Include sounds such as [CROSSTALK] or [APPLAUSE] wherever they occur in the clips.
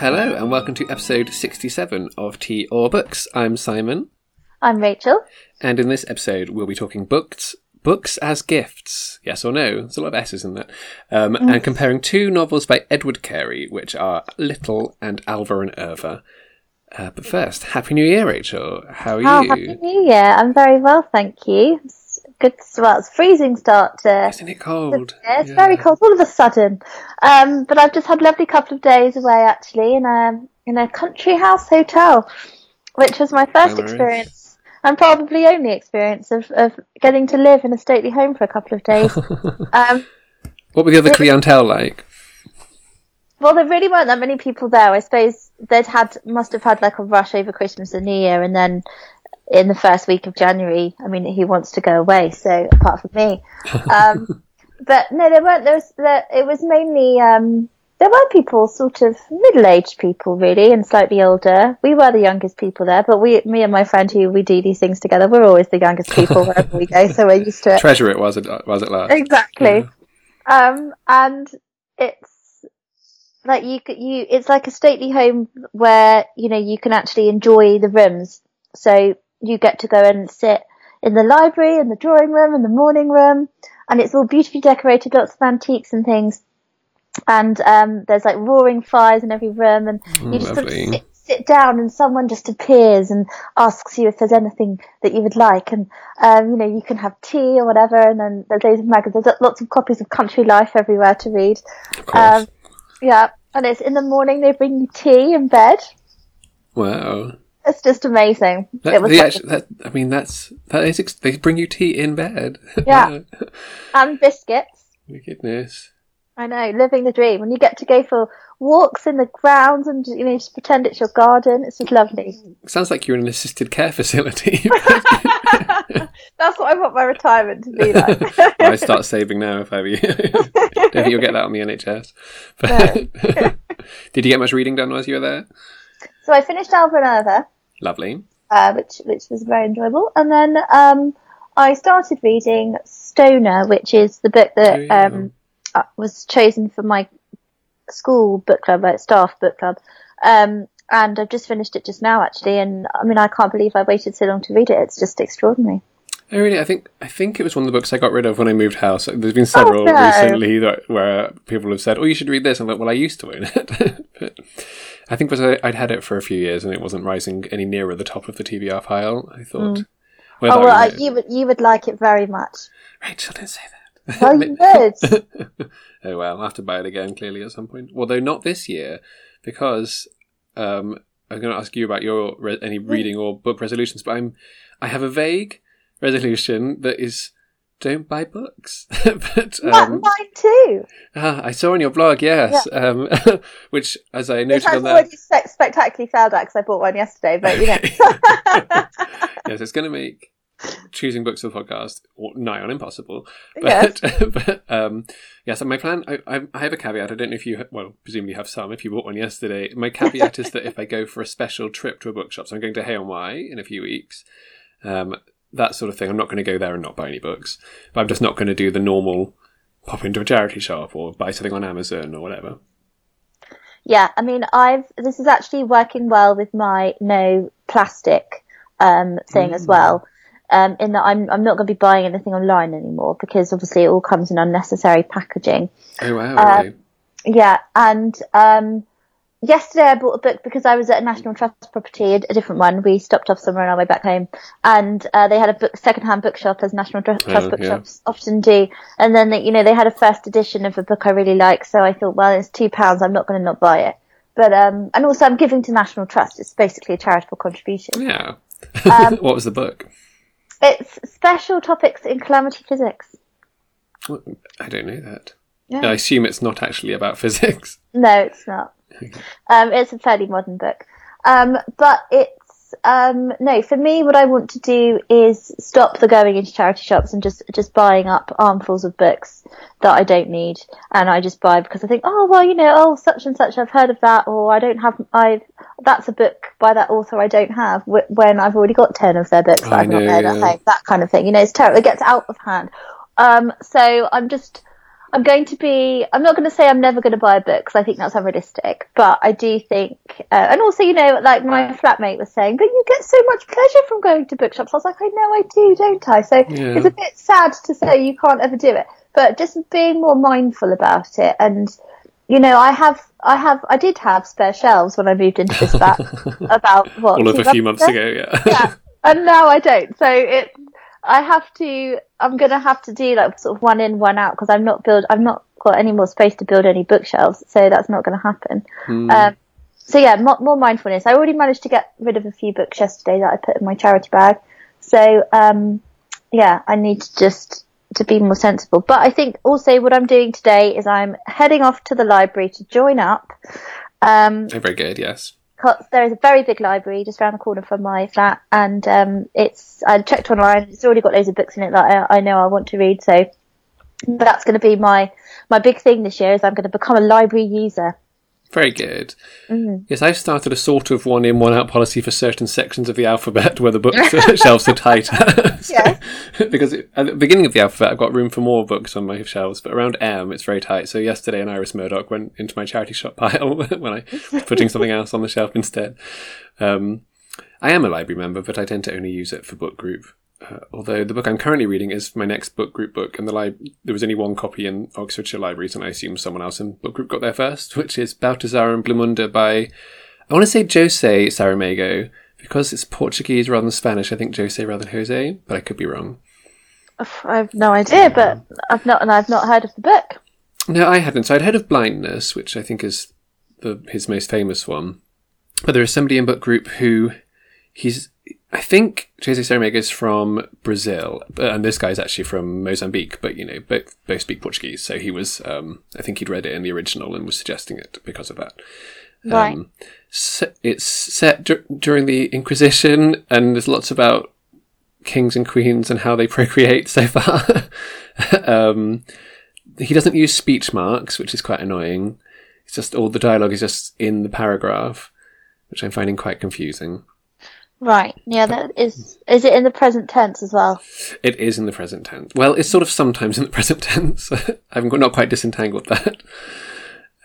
Hello, and welcome to episode 67 of Tea or Books. I'm Simon, I'm Rachel. and in this episode, we'll be talking books. Books as gifts, yes or no? There's a lot of S's in that. Um, And comparing two novels by Edward Carey, which are Little and Alva and Irva. Uh, but first, Happy New Year, Rachel. How are Oh, you? happy New Year! I'm very well, thank you. Good. Well, it's freezing start to. Isn't it cold? Yeah, it's very cold all of a sudden. Um, but I've just had a lovely couple of days away actually in a in a country house hotel, which was my first Glamorous. experience and probably only experience of, of getting to live in a stately home for a couple of days. [LAUGHS] um, What were the other clientele like? Well, there really weren't that many people there. I suppose they'd had must have had like a rush over Christmas and New Year, and then in the first week of January, I mean, he wants to go away? So apart from me, [LAUGHS] um, but no, there weren't. There was there, it was mainly um, there were people, sort of middle-aged people, really, and slightly older. We were the youngest people there, but we, me and my friend who we do these things together, we're always the youngest people wherever we go, so we're used to it. [LAUGHS] Treasure it was it was it last? Exactly. Um, and it's like you you, it's like a stately home where, you know, you can actually enjoy the rooms. So you get to go and sit in the library and the drawing room and the morning room and it's all beautifully decorated, lots of antiques and things. And, um, there's like roaring fires in every room and you just sort of sit, sit down and someone just appears and asks you if there's anything that you would like. And um, you know you can have tea or whatever and then there's loads of magazines there's lots of copies of country life everywhere to read. Um, yeah and it's in the morning they bring you tea in bed. Wow. It's just amazing That, it was the like- actu- that, I mean, that's that is. Ex- they bring you tea in bed. [LAUGHS] Yeah. [LAUGHS] and biscuits My goodness. I know, living the dream. And you get to go for walks in the grounds and, you know, just pretend it's your garden. It's just lovely. Sounds like you're in an assisted care facility. [LAUGHS] That's what I want my retirement to be like. I start saving now if I were you. Don't think you'll get that on the NHS. But did you get much reading done while you were there? so I finished Alva and Irva. Lovely. uh, which which was very enjoyable. And then um, I started reading Stoner, which is the book that Oh, yeah. um, uh, was chosen for my school book club, uh, staff book club. Um, and I've just finished it just now, actually. And I mean, I can't believe I waited so long to read it. It's just extraordinary. Oh, really? I think I think it was one of the books I got rid of when I moved house. There's been several Oh, no. recently that, where people have said, "Oh, you should read this." I'm like, "Well, I used to own it," [LAUGHS] but I think because I, I'd had it for a few years and it wasn't rising any nearer the top of the TBR pile. I thought, well, oh well, I, you would you would like it very much. Rachel, don't say that. Oh, you [LAUGHS] would. [LAUGHS] oh well, I'll have to buy it again clearly at some point. Although not this year, because um, I'm going to ask you about your re- any reading or book resolutions. But I'm I have a vague resolution that is don't buy books. [LAUGHS] but um, Mine too. ah, I saw on your blog, yes, um, [LAUGHS] which as I Which noted I've on that, already spe- spectacularly failed at because I bought one yesterday. But you know, [LAUGHS] yes, it's going to make choosing books for the podcast nigh on impossible. Yes. But, but um, yes, my plan. I, I, have a caveat. I don't know if you, ha- well, presumably you have some. If you bought one yesterday, my caveat is that if I go for a special trip to a bookshop, so I'm going to Hay on Wye in a few weeks, um, that sort of thing. I'm not going to go there and not buy any books, but I'm just not going to do the normal pop into a charity shop or buy something on Amazon or whatever. Yeah, I mean, I've this is actually working well with my no plastic um, thing as well. Um, in that I'm I'm not going to be buying anything online anymore because obviously it all comes in unnecessary packaging. Oh wow! Uh? Yeah, and um, yesterday I bought a book because I was at a National Trust property, a, a different one. We stopped off somewhere on our way back home, and uh, they had a book, second-hand bookshop, as National Tr- Trust Oh, yeah. bookshops often do. And then they, you know they had a first edition of a book I really like, so I thought, well, it's two pounds, I'm not going to not buy it. But um, and also I'm giving to National Trust. It's basically a charitable contribution. Yeah. Um, [LAUGHS] what was the book? It's special topics in calamity physics. I don't know that. Yeah. I assume it's not actually about physics. No, it's not. Um, it's a fairly modern book. Um, but it's, um, no, for me, what I want to do is stop the going into charity shops and just, just buying up armfuls of books that I don't need. And I just buy because I think, oh, well, you know, oh, such and such, I've heard of that, or I don't have, I, that's a book by that author I don't have wh- when I've already got 10 of their books that I I've not read at home. That kind of thing. You know, it's terrible. It gets out of hand. Um, so I'm just, I'm going to be. I'm not going to say I'm never going to buy a book because I think that's unrealistic. But I do think, uh, and also, you know, like my flatmate was saying, but you get so much pleasure from going to bookshops. I was like, I know I do, don't I? So Yeah. it's a bit sad to say you can't ever do it, but just being more mindful about it and. You know, I have, I have, I did have spare shelves when I moved into this flat [LAUGHS] about what All of a few months ago ago, yeah. yeah, and now I don't. So it, I have to. I'm gonna have to do like sort of one in, one out because I'm not build. I've not got any more space to build any bookshelves, so that's not going to happen. Hmm. Um, so yeah, more, more mindfulness. I already managed to get rid of a few books yesterday that I put in my charity bag. So um, yeah, I need to just to be more sensible. But I think also what I'm doing today is I'm heading off to the library to join up. Um, Oh, very good, yes. There is a very big library just around the corner from my flat, and um, it's I checked online. It's already got loads of books in it that I, I know I want to read. So that's going to be my my big thing this year. Is I'm going to become a library user. Very good. Mm. Yes, I've started a sort of one in, one out policy for certain sections of the alphabet where the book [LAUGHS] shelves are tighter. [LAUGHS] So- because at the beginning of the alphabet, I've got room for more books on my shelves, but around M, it's very tight. So yesterday, an Iris Murdoch went into my charity shop pile [LAUGHS] when I was putting something else on the shelf instead. Um, I am a library member, but I tend to only use it for book group. Uh, although the book I'm currently reading is my next book group book, and the li- there was only one copy in Oxfordshire libraries, and I assume someone else in book group got there first, which is Baltasar and Blimunda by, I want to say Jose Saramago, because it's Portuguese rather than Spanish. I think Jose rather than Jose, but I could be wrong. I have no idea, but I've not and I've not heard of the book. No, I hadn't. So I'd heard of Blindness, which I think is the his most famous one. But there is somebody in book group who he's I think Jose Saramago is from Brazil, and this guy's actually from Mozambique. But you know, both both speak Portuguese, so he was. Um, I think he'd read it in the original and was suggesting it because of that. Right. Um, se- it's set dur- during the Inquisition, and there's lots about kings and queens and how they [LAUGHS] procreate so far. [LAUGHS] um, he doesn't use speech marks, which is quite annoying. It's just all the dialogue is just in the paragraph, which I'm finding quite confusing. Right. Yeah. That is. Is it in the present tense as well? It is in the present tense. Well, it's sort of sometimes in the [LAUGHS] present tense. [LAUGHS] I've not quite disentangled that.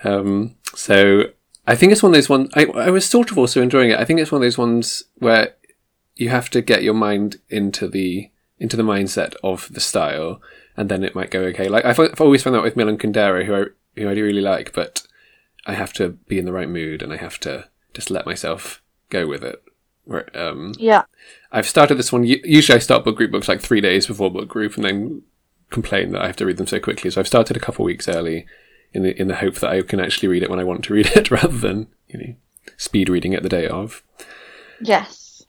Um, so I think it's one of those ones. I, I was sort of also enjoying it. I think it's one of those ones where you have to get your mind into the into the mindset of the style, and then it might go okay. Like I've, I've always found that with Milan Kundera, who I who I do really like, but I have to be in the right mood and I have to just let myself go with it. Where, um, Yeah. I've started this one. Usually, I start book group books like three days before book group, and then complain that I have to read them so quickly. So I've started a couple of weeks early, in the in the hope that I can actually read it when I want to read it, [LAUGHS] rather than you know speed reading it the day of. Yes.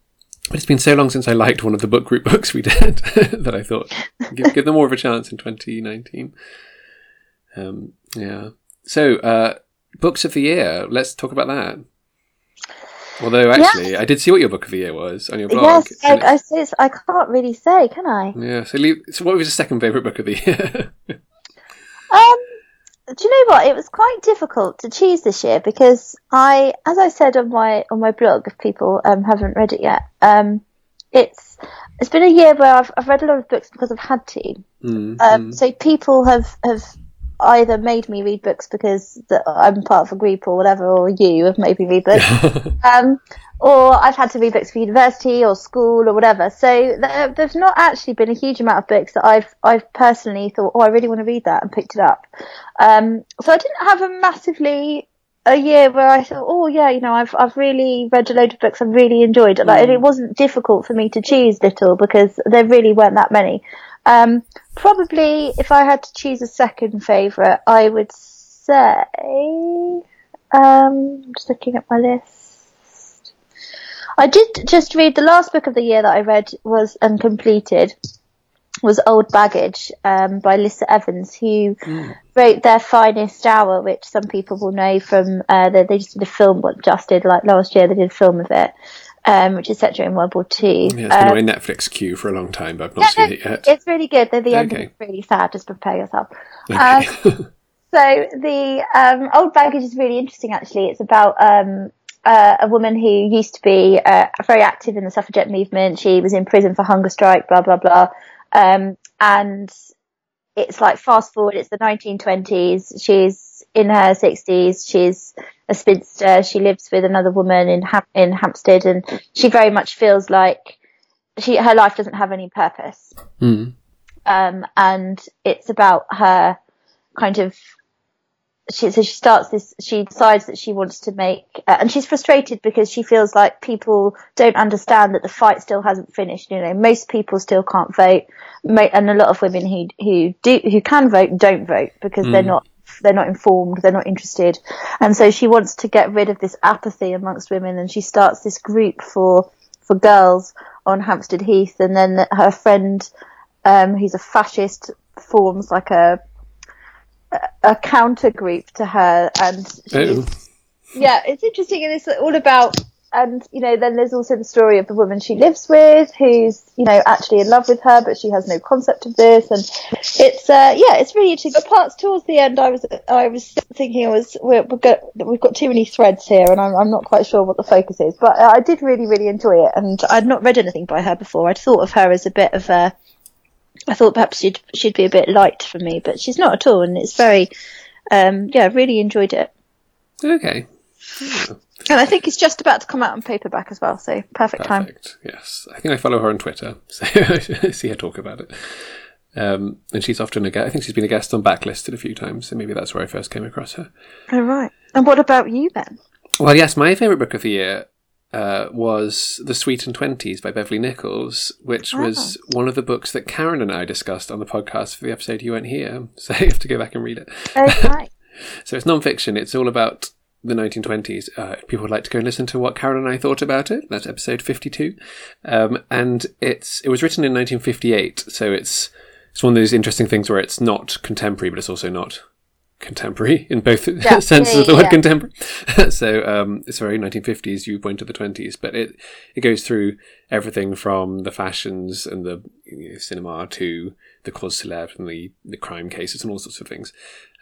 But it's been so long since I liked one of the book group [LAUGHS] books we did [LAUGHS] that I thought give, give them more of a chance in 2019. Um, yeah. So uh, books of the year. Let's talk about that. Although actually, I did see what your book of the year was on your blog. Yes. I, and I, it's- I can't really say, can I? Yeah. So, leave, so what was your second favourite book of the year? [LAUGHS] Um, do you know what? It was quite difficult to choose this year because I, as I said on my on my blog, if people um, haven't read it yet, um, it's it's been a year where I've I've read a lot of books because I've had to. Mm, Um, So people have have either made me read books because I'm part of a group or whatever, or you have made me read books. [LAUGHS] um, or I've had to read books for university or school or whatever. So there, there's not actually been a huge amount of books that I've I've personally thought, oh, I really want to read that and picked it up. Um, so I didn't have a massively a year where I thought, oh yeah, you know, I've I've really read a load of books I've really enjoyed. Like, and it wasn't difficult for me to choose little because there really weren't that many. Um, probably if I had to choose a second favourite, I would say, um, I'm just looking at my list. I did just read the last book of the year that I read was and completed was Old Baggage um, by Lissa Evans, who wrote Their Finest Hour, which some people will know from uh, they, they just did a film, what just did like last year they did a film of it, um, which is set during World War Two. yeah, it's been Um, on my Netflix queue for a long time, but I've not seen it yet. it's really good. Though the ending Okay. is really sad. Just prepare yourself. Okay. Um, [LAUGHS] so the um, old baggage is really interesting. Actually, it's about um, uh, a woman who used to be uh, very active in the suffragette movement. She was in prison for hunger strike. Blah blah blah. Um, and it's like fast forward, it's the 1920s. She's in her 60s. She's a spinster. She lives with another woman in Ham- in Hampstead, and she very much feels like she her life doesn't have any purpose. Mm. Um, and it's about her kind of she so she starts this she decides that she wants to make uh, and she's frustrated because she feels like people don't understand that the fight still hasn't finished you know most people still can't vote and a lot of women who who do who can vote don't vote because they're not they're not informed they're not interested. And so she wants to get rid of this apathy amongst women and she starts this group for for girls on Hampstead Heath. And then her friend um who's a fascist forms like a a counter group to her and yeah it's interesting and it's all about and you know then there's also the story of the woman she lives with who's you know actually in love with her but she has no concept of this. And it's uh yeah it's really interesting. But parts towards the end i was i was thinking it was we're, we're got, we've got too many threads here and I'm, I'm not quite sure what the focus is. But i did really really enjoy it and i'd not read anything by her before. I'd thought of her as a bit of a I thought perhaps she'd she'd be a bit light for me, but she's not at all, and it's very, um, yeah, really enjoyed it. Okay. And I think it's just about to come out on paperback as well, so perfect, time. Perfect. Yes, I think I follow her on Twitter, [LAUGHS] so I see her talk about it. Um, and she's often a guest. I think she's been a guest on Backlisted a few times, so maybe that's where I first came across her. All right. And what about you then? Well, yes, my favourite book of the year uh, was The Sweet and Twenties by Beverley Nichols, which was one of the books that Karen and I discussed on the podcast for the episode you weren't here. [LAUGHS] So you have to go back and read it. Okay. [LAUGHS] So it's non-fiction. It's all about the 1920s. Uh, if people would like to go and listen to what Karen and I thought about it, that's episode 52. Um, and it's it was written in 1958, so it's it's one of those interesting things where it's not contemporary, but it's also not contemporary [LAUGHS] in both Yeah. [LAUGHS] senses Yeah, of the word yeah. contemporary. [LAUGHS] so um, it's very 1950s viewpoint of the 20s, but it it goes through everything from the fashions and the you know, cinema to the cause célèbre and the, the crime cases and all sorts of things.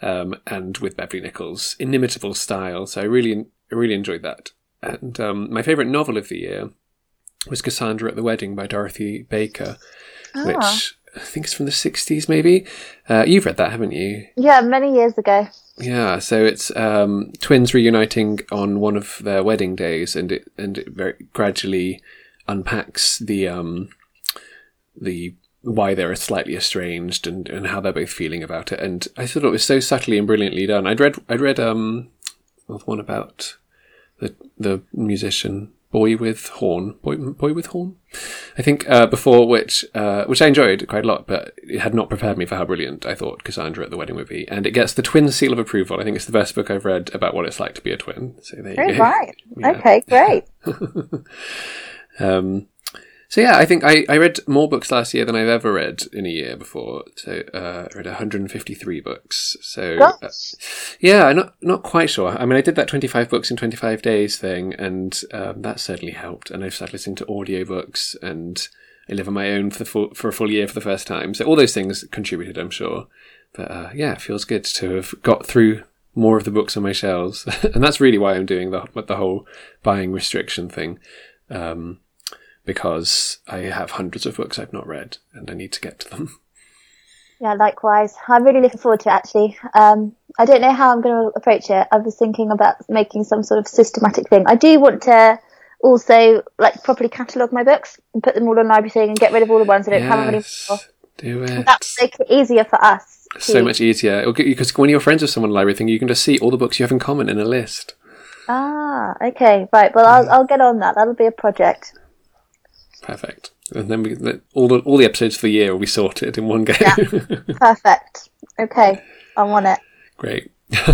Um, and with Beverley Nichols, inimitable style. So I really I really enjoyed that. And um, my favourite novel of the year was Cassandra at the Wedding by Dorothy Baker, Ah. which I think is from the 60s maybe. Uh, you've read that, haven't you? Yeah, many years ago. Yeah, so it's um, twins reuniting on one of their wedding days, and it and it very gradually unpacks the um, the why they're slightly estranged and, and how they're both feeling about it. And I thought it was so subtly and brilliantly done. I'd read I'd read um one about the the musician boy with horn boy boy with horn I think uh, before which uh, which I enjoyed quite a lot but it had not prepared me for how brilliant I thought Cassandra at the wedding would be and it gets the twin seal of approval I think it's the best book I've read about what it's like to be a twin so there you Oh, go right. [LAUGHS] Yeah. Okay, great. [LAUGHS] um, so yeah, I think I, I read more books last year than I've ever read in a year before. So uh, I read 153 books. So uh, yeah, I'm not not quite sure. I mean, I did that 25 books in 25 days thing, and um, that certainly helped. And I've started listening to audiobooks, and I live on my own for the full, for a full year for the first time. So all those things contributed, I'm sure. But uh, yeah, it feels good to have got through more of the books on my shelves, [LAUGHS] and that's really why I'm doing the the whole buying restriction thing. Um, because I have hundreds of books I've not read and I need to get to them. [LAUGHS] Yeah, likewise. I'm really looking forward to it actually. Um, I don't know how I'm going to approach it. I was thinking about making some sort of systematic thing. I do want to also like properly catalogue my books and put them all on LibraryThing and get rid of all the ones I don't have any more. do it. That make it easier for us. so much easier. It'll get you- Because when you're friends with someone a LibraryThing, you can just see all the books you have in common in a list. Ah, okay, right. Well, I'll, I'll get on that. That'll be a project. Perfect. And then we, the, all the all the episodes for the year will be sorted in one go. Yeah. [LAUGHS] Perfect. Okay, I'm on it. Great. [LAUGHS]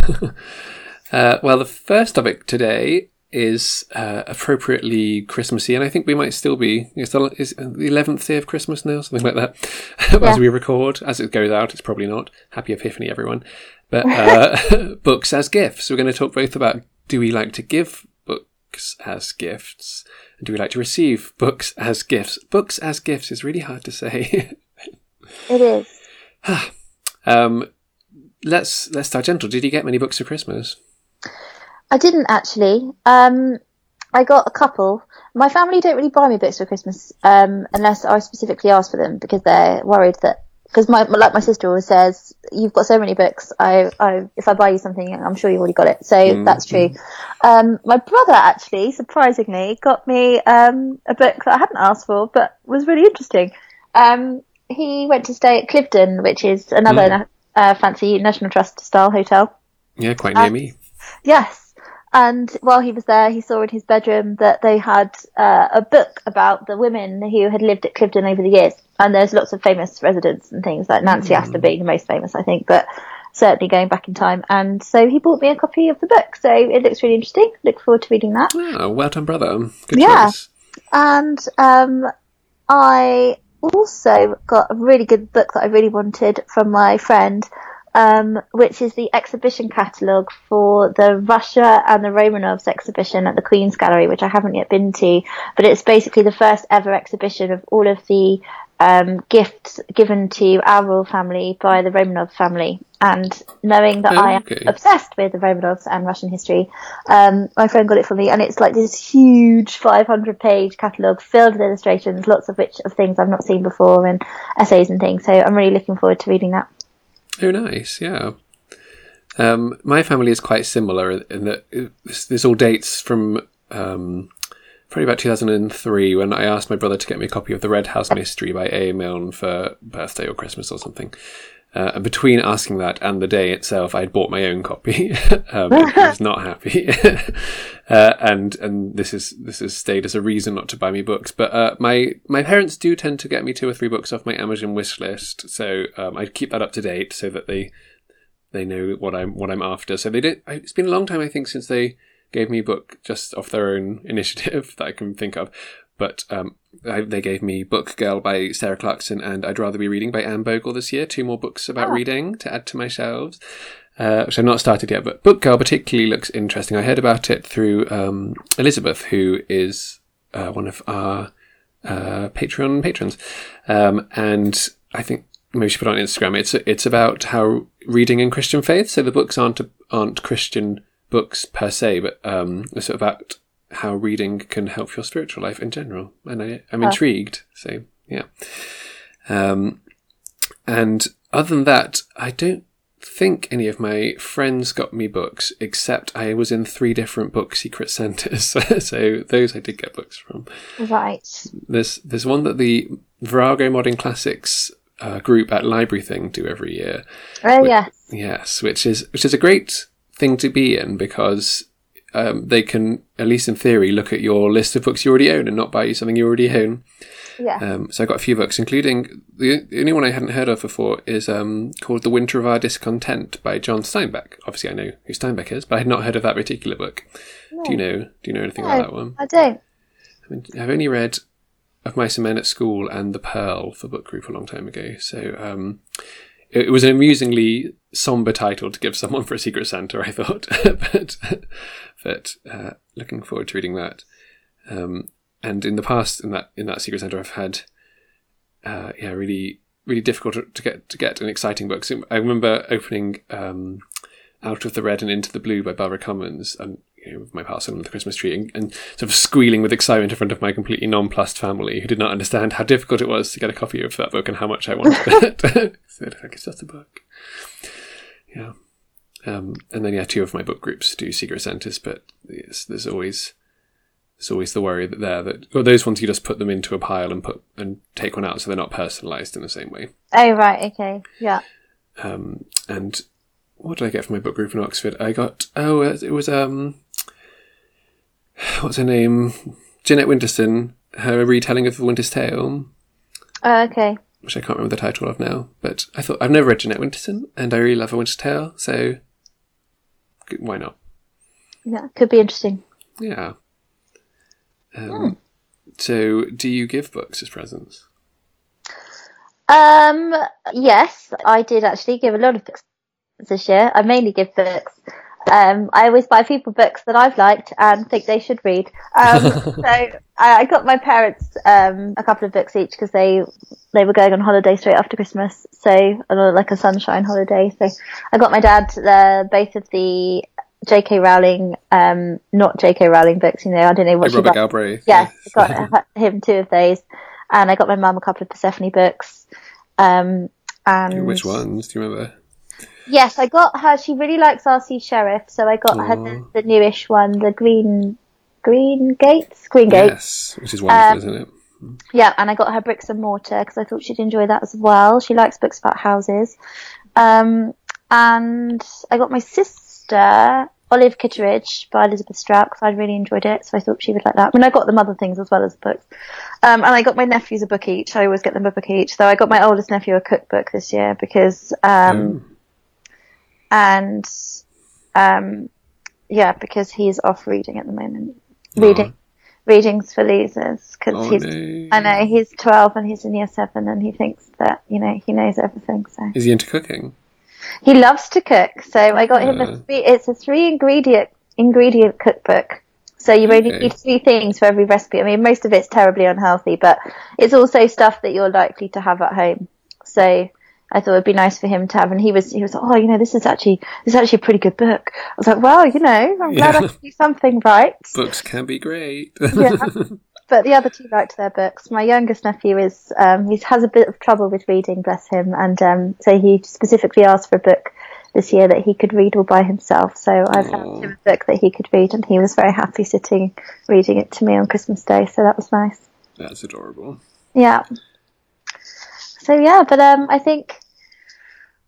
uh, well, the first topic today is uh, appropriately Christmassy, and I think we might still be. It's the, is the eleventh day of Christmas now, something like that. [LAUGHS] Yeah. as we record, as it goes out, it's probably not. Happy Epiphany, everyone! But uh, books as gifts. We're going to talk both about do we like to give books as gifts, and do we like to receive books as gifts? Books as gifts is really hard to say. [LAUGHS] It is. um, let's let's start gentle. Did you get many books for Christmas? I didn't actually. Um, I got a couple. My family don't really buy me books for Christmas um, unless I specifically ask for them because they're worried that because my like my sister always says, you've got so many books. I, I if I buy you something, I'm sure you've already got it. So Mm, that's true. Um, my brother actually, surprisingly, got me um, a book that I hadn't asked for, but was really interesting. Um, he went to stay at Cliveden, which is another Mm. na- uh, fancy National Trust style hotel. Yeah, quite near Uh, me. Yes. And while he was there, he saw in his bedroom that they had uh, a book about the women who had lived at Cliveden over the years. And there's lots of famous residents and things like Nancy Astor being the most famous, I think, but certainly going back in time. And so he bought me a copy of the book. So it looks really interesting. Look forward to reading that. Oh, well done, brother. Good Yeah. choice. And um, I also got a really good book that I really wanted from my friend, um, which is the exhibition catalogue for the Russia and the Romanovs exhibition at the Queen's Gallery, which I haven't yet been to. But it's basically the first ever exhibition of all of the um, gifts given to our royal family by the Romanov family. And knowing that Oh, I am okay. obsessed with the Romanovs and Russian history, um, my friend got it for me, and it's like this huge 500 page catalogue filled with illustrations, lots of which of things I've not seen before, and essays and things. So I'm really looking forward to reading that. Oh, nice. Yeah. Um, my family is quite similar in that this, this all dates from um, probably about 2003 when I asked my brother to get me a copy of The Red House Mystery by A. Milne for birthday or Christmas or something. Uh, between asking that and the day itself, I had bought my own copy. [LAUGHS] um, he was not [LAUGHS] happy, [LAUGHS] uh, and and this is this has stayed as a reason not to buy me books. But uh, my my parents do tend to get me two or three books off my Amazon wish list, so um, I keep that up to date so that they they know what I'm what I'm after. So they did. It's been a long time, I think, since they gave me a book just off their own initiative that I can think of. But um, I, they gave me Book Girl by Sarah Clarkson and I'd Rather Be Reading by Anne Bogel this year. Two more books about Oh. reading to add to my shelves, uh, which I've not started yet. But Book Girl particularly looks interesting. I heard about it through um, Elizabeth, who is uh, one of our uh, Patreon patrons, um, and I think maybe she put it on Instagram. It's it's about how reading in Christian faith. So the books aren't aren't Christian books per se, but um, it's about how reading can help your spiritual life in general. And I, I'm Oh. intrigued. So yeah. Um, and other than that, I don't think any of my friends got me books, except I was in three different book secret [LAUGHS] Santas. [LAUGHS] so those I did get books from. Right. There's there's one that the Virago Modern Classics uh, group at LibraryThing do every year. Oh, Wait. yes. Yes, which is which is a great thing to be in because um, they can, at least in theory, look at your list of books you already own and not buy you something you already own. Yeah. Um, so I got a few books, including the, the only one I hadn't heard of before is um, called "The Winter of Our Discontent" by John Steinbeck. Obviously, I know who Steinbeck is, but I had not heard of that particular book. Do you know? Do you know anything about that one? I don't. I mean, I've only read Of Mice and Men at School and The Pearl for book group a long time ago. So um, it, it was an amusingly somber title to give someone for a secret Santa, I thought. [LAUGHS] but but uh, looking forward to reading that. Um, and in the past, in that in that secret Santa, I've had uh, yeah really really difficult to, to get to get an exciting book. So I remember opening um, Out of the Red and Into the Blue by Barbara Comyns and you know, with my parcel under the Christmas tree and, and sort of squealing with excitement in front of my completely nonplussed family who did not understand how difficult it was to get a copy of that book and how much I wanted [LAUGHS] it. [LAUGHS] so they're like, it's just a book. Yeah. Um, and then yeah, two of my book groups do secret Santas, but yes, there's always there's always the worry that there that well, those ones you just put them into a pile and put and take one out, so they're not personalised in the same way. Oh, right. Okay. Yeah. Um, and what did I get from my book group in Oxford? I got oh, uh, it was um, what's her name? Jeanette Winterson. Her retelling of the Winter's Tale, Oh, okay. which I can't remember the title of now. But I thought I've never read Jeanette Winterson, and I really love A Winter's Tale, so why not? Yeah. Could be interesting. Yeah. Um, So, do you give books as presents? Um, yes, I did actually give a lot of books this year. I mainly give books. Um, I always buy people books that I've liked and think they should read. Um, [LAUGHS] so I, I got my parents um, a couple of books each because they they were going on holiday straight after Christmas, so on like a sunshine holiday. So I got my dad uh, both of the J.K. Rowling, um, not J.K. Rowling books. You know, I don't know what she Robert. Galbraith. Yes, [LAUGHS] I got him two of those, and I got my mum a couple of Persephone books, um, and Which ones? Do you remember? Yes, I got her. She really likes RC Sherriff, so I got her the, the newish one, the Green Green Gates, Green Gates. Yes, which is wonderful, Um, isn't it? Yeah, and I got her Bricks and Mortar because I thought she'd enjoy that as well. She likes books about houses. Um, and I got my sister Olive Kitteridge by Elizabeth Strout because I really enjoyed it, so I thought she would like that. I mean, I got them other things as well as books. Um, and I got my nephews a book each. I always get them a book each. So I got my oldest nephew a cookbook this year because, um, and, um, yeah, because he's off reading at the moment. Reading, readings for losers because Oh, he's, no. I know he's 12 and he's in year seven and he thinks that, you know, he knows everything. So Is he into cooking? he loves to cook. So I got him a Uh. three, it's a three ingredient, ingredient cookbook. So you only Okay. need three things for every recipe. I mean, most of it's terribly unhealthy, but it's also stuff that you're likely to have at home. So I thought it'd be nice for him to have. And he was, he was, oh, you know, this is actually, this is actually a pretty good book. I was like, well, you know, I'm glad I Yeah. can do something right. [LAUGHS] Books can be great. Yeah. [LAUGHS] But the other two liked their books. My youngest nephew is um, he has a bit of trouble with reading, bless him, and um, so he specifically asked for a book this year that he could read all by himself. So I found him a book that he could read, and he was very happy sitting reading it to me on Christmas Day. So that was nice. That's adorable. Yeah. So yeah, but um, I think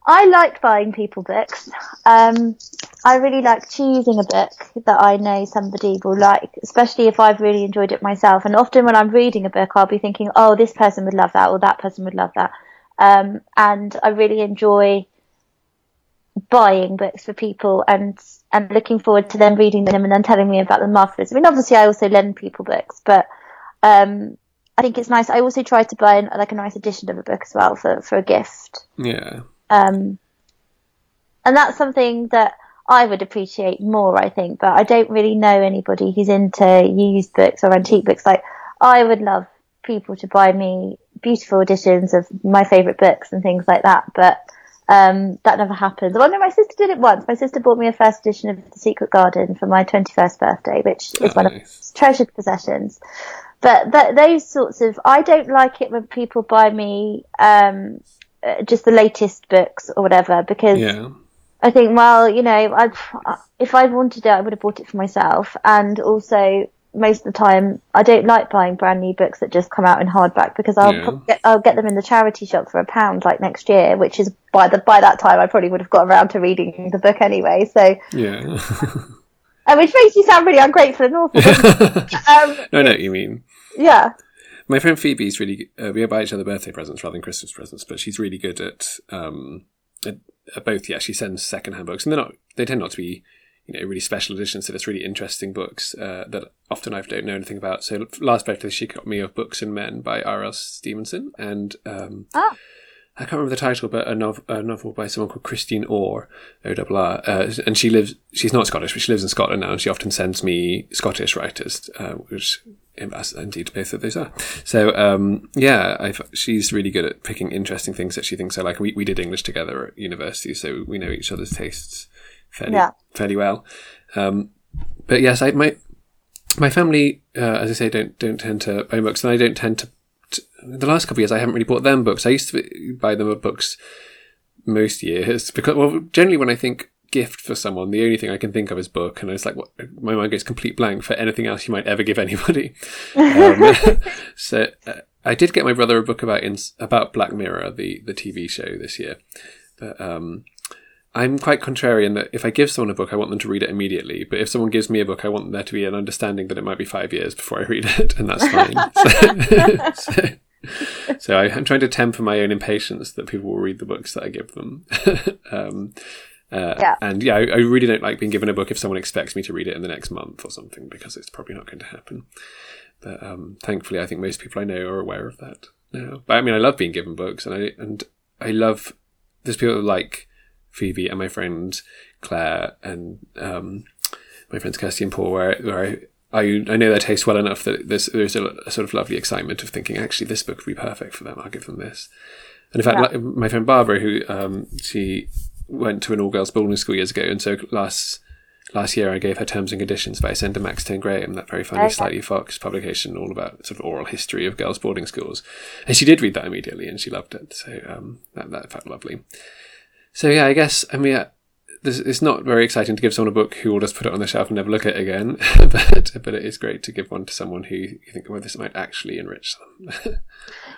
I like buying people books. Um, I really like choosing a book that I know somebody will like, especially if I've really enjoyed it myself. And often when I'm reading a book, I'll be thinking, oh, this person would love that, or that person would love that. Um, and I really enjoy buying books for people and and looking forward to them reading them and then telling me about them afterwards. I mean, obviously, I also lend people books, but um, I think it's nice. I also try to buy an, like a nice edition of a book as well for for a gift. Yeah. Um, and that's something that I would appreciate more, I think, but I don't really know anybody who's into used books or antique books. Like, I would love people to buy me beautiful editions of my favourite books and things like that, but um, that never happens. Well, no, my sister did it once. My sister bought me a first edition of The Secret Garden for my 21st birthday, which is one of Nice. treasured possessions. But th- those sorts of, I don't like it when people buy me um, uh, just the latest books or whatever because Yeah. I think, well, you know, I'd, if I'd wanted it, I would have bought it for myself. And also, most of the time, I don't like buying brand new books that just come out in hardback because I'll Yeah. get, I'll get them in the charity shop for a pound like next year, which is by the by that time I probably would have got around to reading the book anyway. So, Yeah. [LAUGHS] uh, which makes you sound really ungrateful and [LAUGHS] awful. [LAUGHS] um, no, I know what you mean. Yeah, My friend Phoebe's really. Uh, we buy each other birthday presents rather than Christmas presents, but she's really good at um, at, at both. Yeah, she sends secondhand books, and they're not. They tend not to be, you know, really special editions. So it's really interesting books uh, that often I don't know anything about. So last birthday, she got me of Books and Men by R.L. Stevenson, and um, Ah. I can't remember the title, but a, nov- a novel by someone called Christine Orr, O R. Uh, and she lives. She's not Scottish, but she lives in Scotland now, and she often sends me Scottish writers, uh, which indeed both of those are. So um, yeah, I've, she's really good at picking interesting things that she thinks I like. We we did English together at university, so we know each other's tastes fairly Yeah. fairly well. Um, but yes, I my my family, uh, as I say, don't don't tend to buy books, and I don't tend to. The last couple of years, I haven't really bought them books. I used to buy them books most years [LAUGHS] because, well, generally when I think gift for someone, the only thing I can think of is book, and it's like what, my mind goes complete blank for anything else you might ever give [LAUGHS] anybody. um, [LAUGHS] so uh, I did get my brother a book about in, about Black Mirror, the the TV show this year, but um, I'm quite contrarian that if I give someone a book, I want them to read it immediately. But if someone gives me a book, I want there to be an understanding that it might be five years before I [LAUGHS] read it, and that's fine. [LAUGHS] [LAUGHS] so, so, I'm trying to temper my own impatience that people will read the books that I give them. um, uh, Yeah. And yeah, I, I really don't like being given a book if someone expects me to read it in the next month or something because it's probably not going to happen. But um, thankfully, I think most people I know are aware of that now. But I mean, I love being given books, and I and I love there's people like Phoebe and my friend Claire and um, my friends Kirsty and Paul, where where I. I, I know their taste well enough that there's there's a, a sort of lovely excitement of thinking actually this book would be perfect for them. I'll give them this. And in fact, Yeah. like, my friend Barbara, who um, she went to an all girls boarding school years ago, and so last last year I gave her Terms and Conditions by Max Maxtone Graham, that very funny Okay. Slightly Foxed publication, all about sort of oral history of girls' boarding schools. And she did read that immediately, and she loved it. So um, that that felt lovely. So yeah, I guess I mean. This, it's not very exciting to give someone a book who will just put it on the shelf and never look at it again, [LAUGHS] but but it is great to give one to someone who you think, well, this might actually enrich them. [LAUGHS]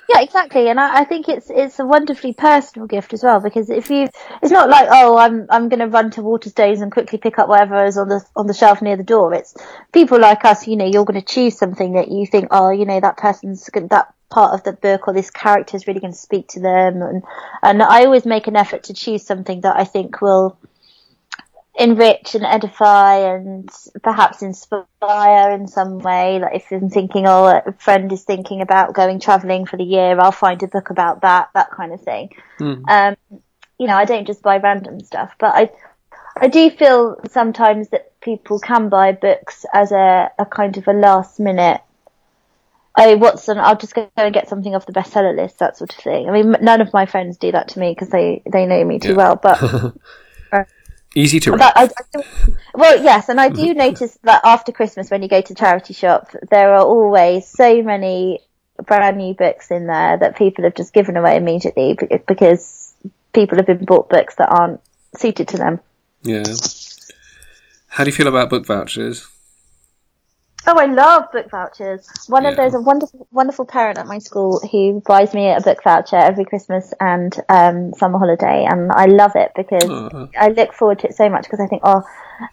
Yeah, exactly, and I, I think it's it's a wonderfully personal gift as well because if you, it's not like oh I'm I'm going to run to Waterstones and quickly pick up whatever is on the on the shelf near the door. It's people like us, you know, you're going to choose something that you think oh you know that person's that part of the book or this character is really going to speak to them, and and I always make an effort to choose something that I think will enrich and edify and perhaps inspire in some way. Like if I'm thinking, oh, a friend is thinking about going travelling for the year, I'll find a book about that, that kind of thing. Um, you know, I don't just buy random stuff, but I, I do feel sometimes that people can buy books as a, a kind of a last minute. Oh, what's on? I'll just go and get something off the bestseller list, that sort of thing. I mean, none of my friends do that to me because they they know me too Yeah. well. But [LAUGHS] Easy to read. I, I well, yes, and I do [LAUGHS] notice that after Christmas, when you go to charity shop, there are always so many brand new books in there that people have just given away immediately because people have been bought books that aren't suited to them. Yeah. How do you feel about book vouchers? Oh, I love book vouchers. One of Yeah. there's a wonderful, wonderful parent at my school who buys me a book voucher every Christmas and um, summer holiday, and I love it because Aw. I look forward to it so much because I think, oh,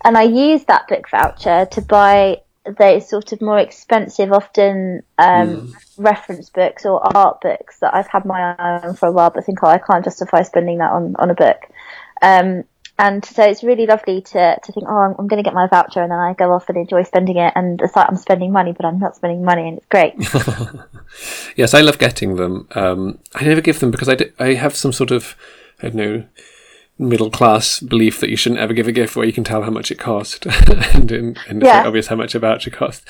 and I use that book voucher to buy those sort of more expensive, often um, reference books or art books that I've had my eye on for a while, but think, oh, I can't justify spending that on on a book. Um, and so it's really lovely to, to think, oh, I'm, I'm going to get my voucher, and then I go off and enjoy spending it, and it's like I'm spending money, but I'm not spending money, and it's great. [LAUGHS] Yes, I love getting them. Um, I never give them because I I have some sort of, I don't know, middle class belief that you shouldn't ever give a gift where you can tell how much it cost, [LAUGHS] and, and, and it's Yeah. like obvious how much a voucher cost.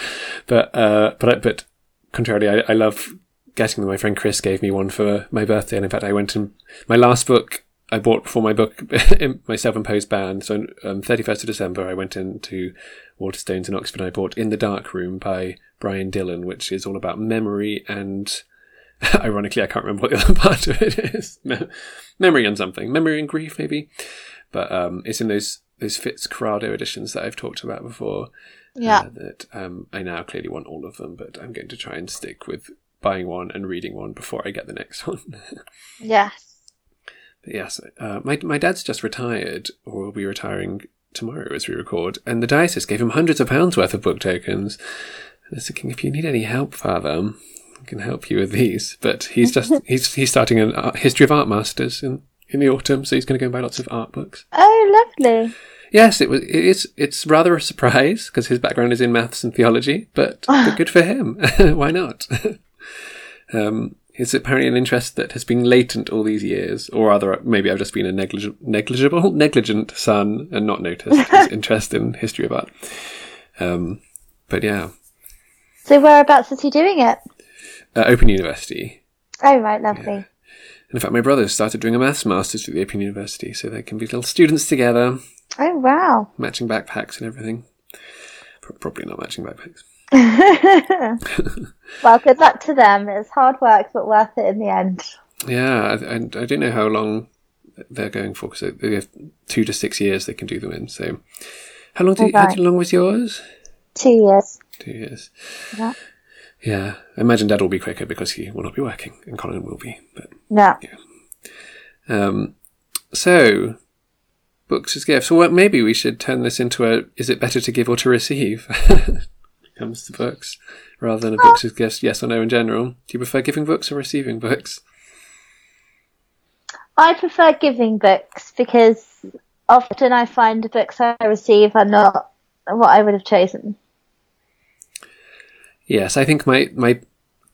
But uh, but I, but contrarily, I, I love getting them. My friend Chris gave me one for my birthday, and in fact, I went and my last book I bought before my book, [LAUGHS] my self-imposed ban. So on thirty first of December, I went into Waterstones in Oxford. and I bought In the Dark Room by Brian Dillon, which is all about memory and. [LAUGHS] Ironically, I can't remember what the other [LAUGHS] part of it is. Me- memory and something, memory and grief, maybe. But um, it's in those those Fitzcarraldo editions that I've talked about before. uh, that um, I now clearly want all of them, but I'm going to try and stick with buying one and reading one before I get the next one. yes. But yes, uh, my my dad's just retired, or will be retiring tomorrow as we record, and the diocese gave him hundreds of pounds worth of book tokens. And I was thinking, if you need any help, Father, I can help you with these. But he's just [LAUGHS] he's he's starting an art, history of art masters in in the autumn, so he's going to go and buy lots of art books. Oh, lovely. Yes, it was. It is. It's rather a surprise because his background is in maths and theology, but, but good for him. [LAUGHS] Why not? [LAUGHS] um, it's apparently an interest that has been latent all these years, or rather, maybe I've just been a neglig- negligible, negligent son and not noticed his [LAUGHS] interest in history of art. Um, but yeah, So whereabouts is he doing it? uh, Open University. Oh, right, lovely. And in fact, my brother started doing a maths masters at the Open University, so they can be little students together, Oh, wow. matching backpacks and everything. Pro- Probably not matching backpacks. [LAUGHS] Well, good luck to them. It's hard work, but worth it in the end. Yeah, and I, don't know how long they're going for because they have two to six years they can do them in. So, how long? Did, Right. How long was yours? Two years. Two years. Yeah. Yeah, I imagine Dad will be quicker because he will not be working, and Colin will be. But Yeah. um, so books as gifts. Well, maybe we should turn this into a: is it better to give or to receive? [LAUGHS] comes to books, rather than a books as gifts. Yes or no in general. Do you prefer giving books or receiving books? I prefer giving books because often I find the books I receive are not what I would have chosen. Yes, I think my my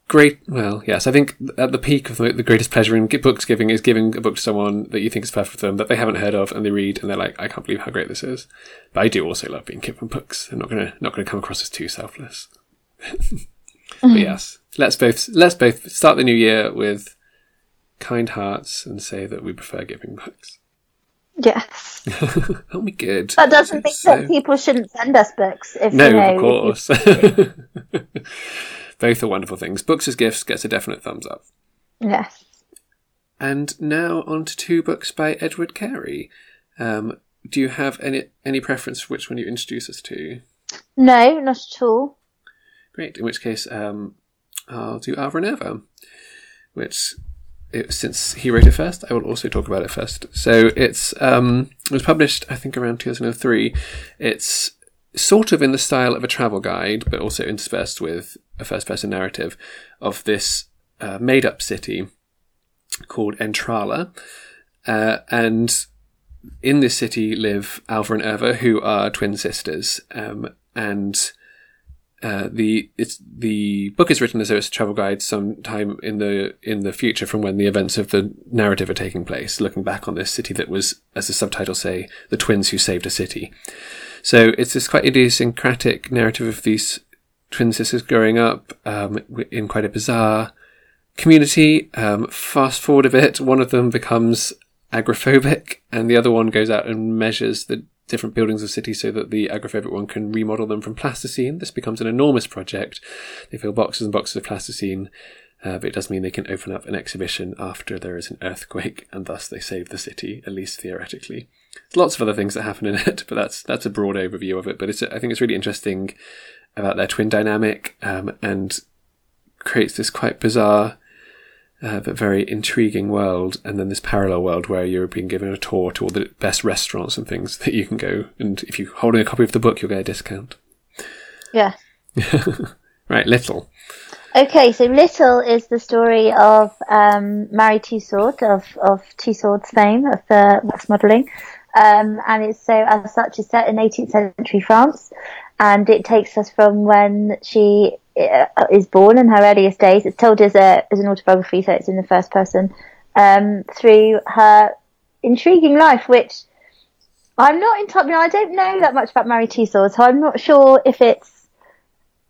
great well, yes, I think at the peak of the, the greatest pleasure in books giving is giving a book to someone that you think is perfect for them that they haven't heard of and they read and they're like, I can't believe how great this is. But I do also love being given books. I'm not gonna not gonna come across as too selfless. [LAUGHS] but yes, let's both let's both start the new year with kind hearts and say that we prefer giving books. Yes. [LAUGHS] That'll be good. That doesn't mean So- that people shouldn't send us books. If No, you know, of course. [LAUGHS] Both are wonderful things. Books as gifts gets a definite thumbs up. Yes. And now on to two books by Edward Carey. Um, do you have any any preference for which one you introduce us to? No, not at all. Great. In which case, um, I'll do Alva and Irva, which it, since he wrote it first, I will also talk about it first. So it's um, it was published, I think, around 2003. It's sort of in the style of a travel guide, but also interspersed with a first-person narrative of this uh, made-up city called Entralla, uh, and in this city live Alva and Irva, who are twin sisters, um, and uh, the it's the book is written as though it's a travel guide sometime in the in the future from when the events of the narrative are taking place, looking back on this city that was, as the subtitle say, the twins who saved a city. So it's this quite idiosyncratic narrative of these twin sisters growing up um, in quite a bizarre community. Um, fast forward a bit, one of them becomes agrophobic, and the other one goes out and measures the different buildings of cities so that the agrophobic one can remodel them from plasticine. This becomes an enormous project. They fill boxes and boxes of plasticine, uh, but it does mean they can open up an exhibition after there is an earthquake, and thus they save the city, at least theoretically. There's lots of other things that happen in it, [LAUGHS] but that's that's a broad overview of it. But it's I think it's really interesting about their twin dynamic um, and creates this quite bizarre uh, but very intriguing world, and then this parallel world where you're being given a tour to all the best restaurants and things that you can go. And if you're holding a copy of the book, you'll get a discount. Yeah. [LAUGHS] Right, little. Okay, so Little is the story of um, Marie Tussauds of, of Tussauds fame of the wax modelling. Um, and it's so, as such, is set in 18th century France. And it takes us from when she uh, is born in her earliest days. It's told as, a, as an autobiography, so it's in the first person, um, through her intriguing life, which I'm not in entirely, I don't know that much about Marie Tussauds, so I'm not sure if it's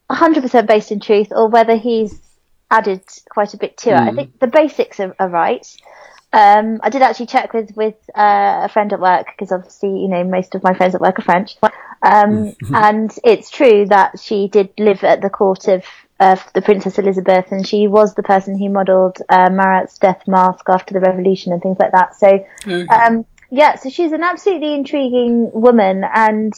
100% based in truth or whether he's added quite a bit to it. I think the basics are, are right. Um, I did actually check with with uh, a friend at work because obviously you know most of my friends at work are French, um, [LAUGHS] and it's true that she did live at the court of of the Princess Elizabeth, and she was the person who modelled uh, Marat's death mask after the revolution and things like that. So Okay. um, yeah, so she's an absolutely intriguing woman and,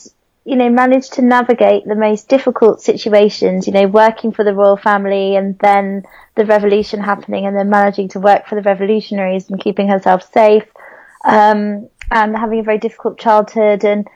you know, managed to navigate the most difficult situations, you know, working for the royal family and then the revolution happening and then managing to work for the revolutionaries and keeping herself safe, um, and having a very difficult childhood. And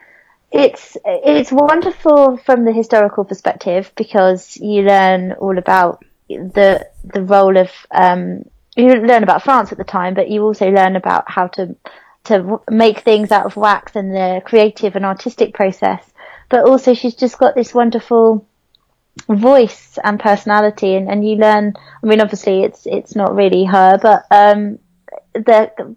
it's, it's wonderful from the historical perspective because you learn all about the, the role of, um, you learn about France at the time, but you also learn about how to to make things out of wax and the creative and artistic process. But also, she's just got this wonderful voice and personality, and, and you learn. I mean, obviously, it's it's not really her, but um, the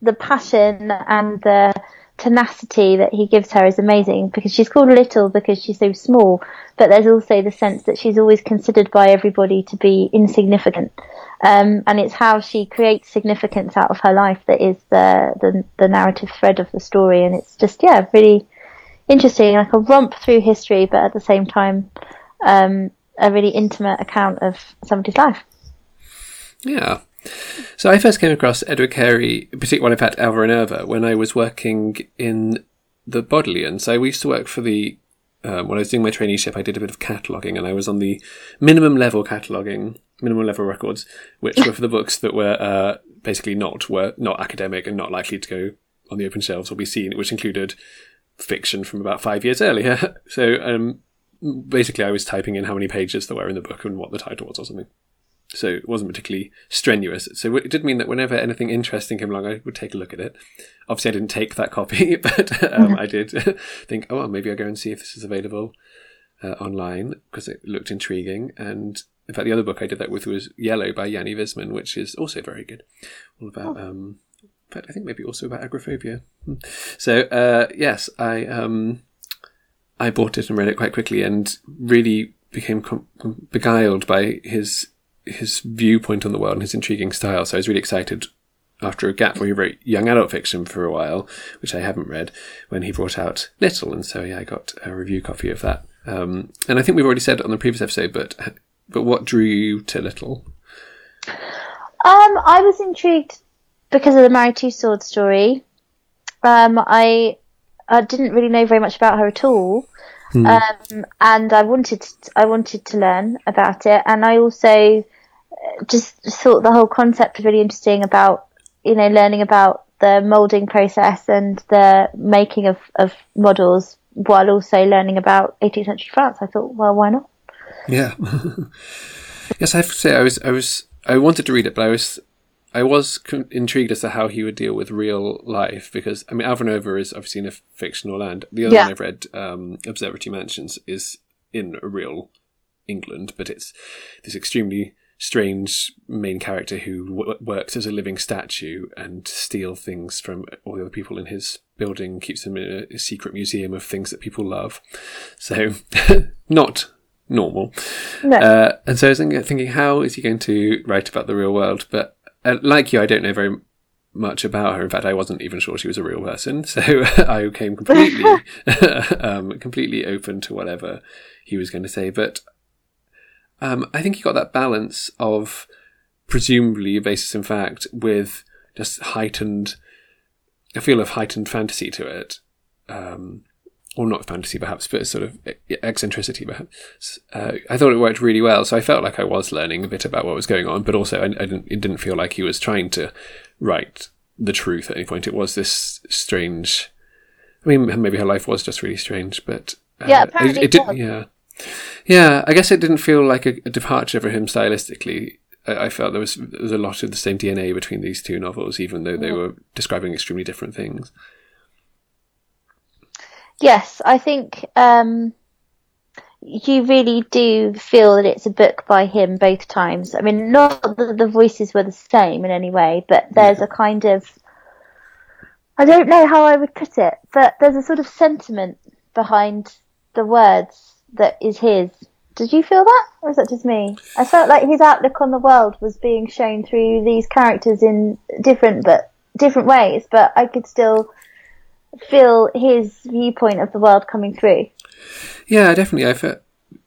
the passion and the tenacity that he gives her is amazing because she's called little because she's so small, but there's also the sense that she's always considered by everybody to be insignificant. Um, and it's how she creates significance out of her life that is the, the the narrative thread of the story, and it's just yeah, really interesting, like a romp through history, but at the same time, um, a really intimate account of somebody's life. Yeah. So I first came across Edward Carey, particularly when I fact Alva and Irva, when I was working in the Bodleian. So we used to work for the um, when I was doing my traineeship, I did a bit of cataloguing, and I was on the minimum level cataloguing, minimum level records, which were for the books that were uh, basically not were not academic and not likely to go on the open shelves or be seen, which included fiction from about five years earlier. [LAUGHS] So um, basically, I was typing in how many pages there were in the book and what the title was or something. So it wasn't particularly strenuous. So it did mean that whenever anything interesting came along, I would take a look at it. Obviously, I didn't take that copy, [LAUGHS] but um, I did [LAUGHS] think, oh, well, maybe I'll go and see if this is available uh, online because it looked intriguing. And in fact, the other book I did that with was Yellow by Yanni Visman, which is also very good. All about, um, in fact, I think maybe also about agoraphobia. Hmm. So uh, yes, I um, I bought it and read it quite quickly and really became com- beguiled by his his viewpoint on the world and his intriguing style. So I was really excited after a gap where he wrote young adult fiction for a while, which I haven't read, when he brought out Little, and so yeah, I got a review copy of that. Um, and I think we've already said on the previous episode, but but what drew you to Little? Um, I was intrigued because of the Marie Tussauds story. Um, I I didn't really know very much about her at all, Hmm. um, and I wanted to, I wanted to learn about it, and I also uh, just thought the whole concept was really interesting about you know learning about the molding process and the making of, of models while also learning about 18th century France. I thought, well, why not? Yeah. [LAUGHS] yes, I have to say I was I was I wanted to read it, but I was I was con- intrigued as to how he would deal with real life because I mean Alva and Irva is obviously in a fictional land. The other Yeah. one I've read, um, Observatory Mansions, is in real England, but it's this extremely strange main character who w- works as a living statue and steals things from all the other people in his building, keeps them in a, a secret museum of things that people love. So, [LAUGHS] not normal. No. Uh, and so I was thinking, thinking, how is he going to write about the real world? But uh, like you, I don't know very much about her. In fact, I wasn't even sure she was a real person. [LAUGHS] So [LAUGHS] I came completely, [LAUGHS] um, completely open to whatever he was going to say. But um, I think he got that balance of presumably a basis in fact with just heightened, a feel of heightened fantasy to it. Um, or not fantasy perhaps, but sort of eccentricity perhaps. Uh, I thought it worked really well, so I felt like I was learning a bit about what was going on, but also I, I didn't, it didn't feel like he was trying to write the truth at any point. It was this strange. I mean, maybe her life was just really strange, but uh, Yeah, apparently it, it. Yeah, yeah. I guess it didn't feel like a, a departure for him stylistically. I, I felt there was there was a lot of the same DNA between these two novels, even though they were describing extremely different things. Yes, I think um, you really do feel that it's a book by him both times. I mean, not that the voices were the same in any way, but there's a kind of I don't know how I would put it, but there's a sort of sentiment behind the words that is his. Did you feel that, or is that just me? I felt like his outlook on the world was being shown through these characters in different but different ways, but I could still feel his viewpoint of the world coming through. Yeah, definitely. I felt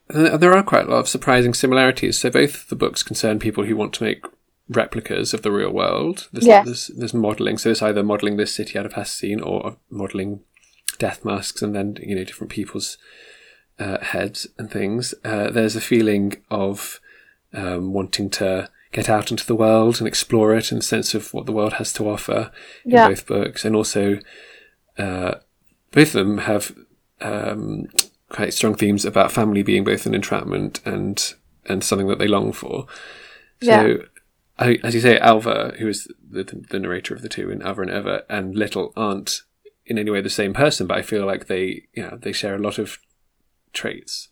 there are quite a lot of surprising similarities. So both the books concern people who want to make replicas of the real world. There's, Yes. there's, there's modelling. So it's either modelling this city out of plasticine or modelling death masks and then, you know, different people's uh, heads and things. Uh, there's a feeling of um, wanting to get out into the world and explore it and sense of what the world has to offer in Yeah. both books. And also, uh, both of them have um, quite strong themes about family being both an entrapment and and something that they long for. So, Yeah. I, as you say, Alva, who is the, the narrator of the two, in Alva and Irva, and Little aren't in any way the same person, but I feel like they, you know, they share a lot of traits